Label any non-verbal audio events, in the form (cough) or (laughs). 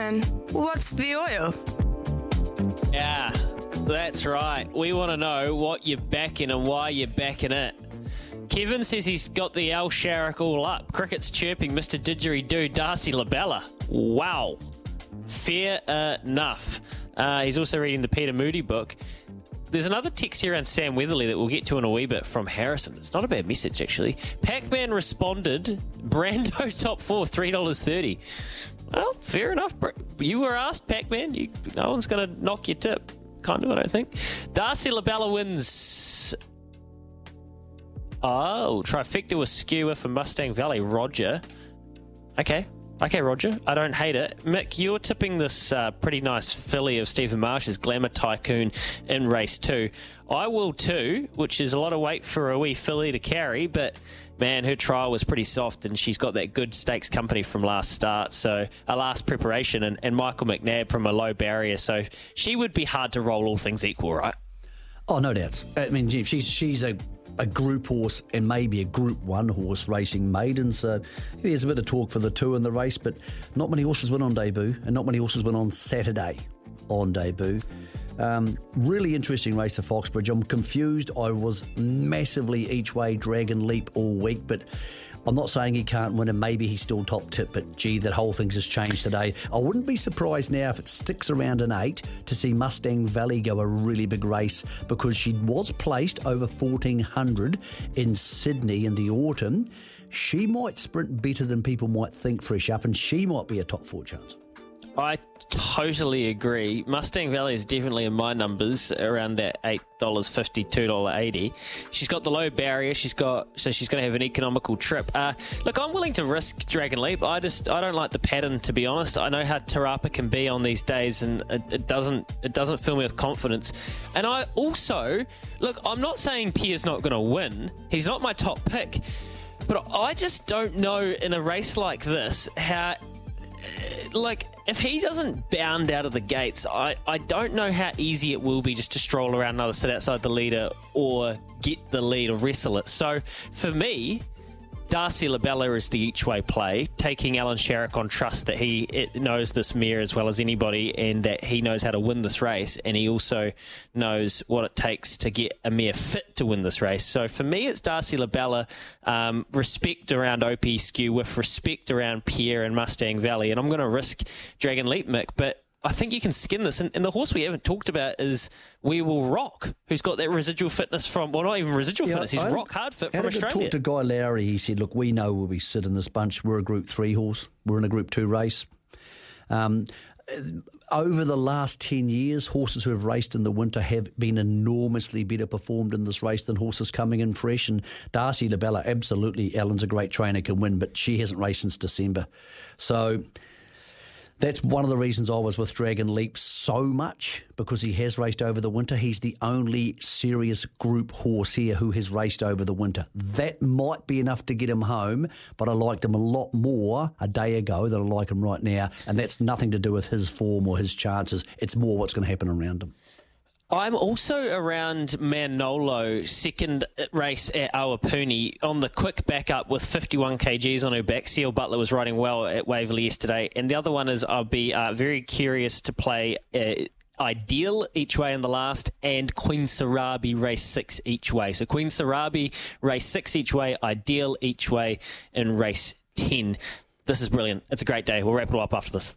What's the oil? Yeah, that's right. We want to know what you're backing and why you're backing it. Kevin says he's got the Al Sharrock all up. Cricket's chirping Mr. Didgeridoo, Darcy Labella. Wow. Fair enough. Uh, he's also reading the Peter Moody book. There's another text here around Sam Weatherley that we'll get to in a wee bit from Harrison. It's not a bad message, actually. Pac Man responded Brando (laughs) top four, $3.30. Well, fair enough. You were asked, Pac Man. No one's going to knock your tip. Kind of, I don't think. Darcy Labella wins. Oh, trifecta was skewer for Mustang Valley. Roger. Okay, Okay, Roger, I don't hate it. Mick, you're tipping this uh, pretty nice filly of Stephen Marsh's Glamour Tycoon in race two. I will too, which is a lot of weight for a wee filly to carry, but man, her trial was pretty soft and she's got that good stakes company from last start, so a last preparation, and, and Michael McNab from a low barrier, so she would be hard to roll all things equal, right? Oh, no doubt. I mean, she's she's a a group horse and maybe a group one horse racing maiden. So there's a bit of talk for the two in the race, but not many horses win on debut and not many horses win on Saturday on debut. Um, really interesting race to Foxbridge. I'm confused. I was massively each way Dragon Leap all week, but I'm not saying he can't win, and maybe he's still top tip, but gee, that whole thing's has changed today. I wouldn't be surprised now if it sticks around an eight to see Mustang Valley go a really big race because she was placed over 1400 in Sydney in the autumn. She might sprint better than people might think fresh up, and she might be a top four chance. I totally agree. Mustang Valley is definitely in my numbers around that eight dollars fifty, two dollar eighty. She's got the low barrier. She's got so she's going to have an economical trip. Uh, look, I'm willing to risk Dragon Leap. I just I don't like the pattern to be honest. I know how Te Rapa can be on these days, and it, it doesn't it doesn't fill me with confidence. And I also look. I'm not saying Pierre's not going to win. He's not my top pick. But I just don't know in a race like this how like if he doesn't bound out of the gates, I, I don't know how easy it will be just to stroll around another sit outside the leader or get the lead or wrestle it. So for me, Darcy Labella is the each way play, taking Allan Sharrock on trust that he knows this mare as well as anybody and that he knows how to win this race. And he also knows what it takes to get a mare fit to win this race. So for me, it's Darcy Labella. Um, respect around OP Skew with respect around Pierre and Mustang Valley. And I'm going to risk Dragon Leap Mick, but I think you can skin this. And, and, the horse we haven't talked about is We Will Rock, who's got that residual fitness from, well, not even residual yeah, fitness, he's I, rock hard fit from Australia. I talked to Guy Lowry. He said, Look, we know where we sit in this bunch. We're a Group 3 horse, we're in a Group 2 race. Um, over the last 10 years, horses who have raced in the winter have been enormously better performed in this race than horses coming in fresh. And Darcy Labella, absolutely, Allan's a great trainer, can win, but she hasn't raced since December. So that's one of the reasons I was with Dragon Leap so much because he has raced over the winter. He's the only serious group horse here who has raced over the winter. That might be enough to get him home, but I liked him a lot more a day ago than I like him right now. And that's nothing to do with his form or his chances. It's more what's going to happen around him. I'm also around Manolo, second race at Awapuni, on the quick backup with 51 kgs on her back. Seal Butler was riding well at Waverley yesterday. And the other one is I'll be uh, very curious to play. Uh, Ideal each way in the last, and Queen Sarabi race six each way. So Queen Sarabi race six each way, Ideal each way in race 10. This is brilliant. It's a great day. We'll wrap it all up after this.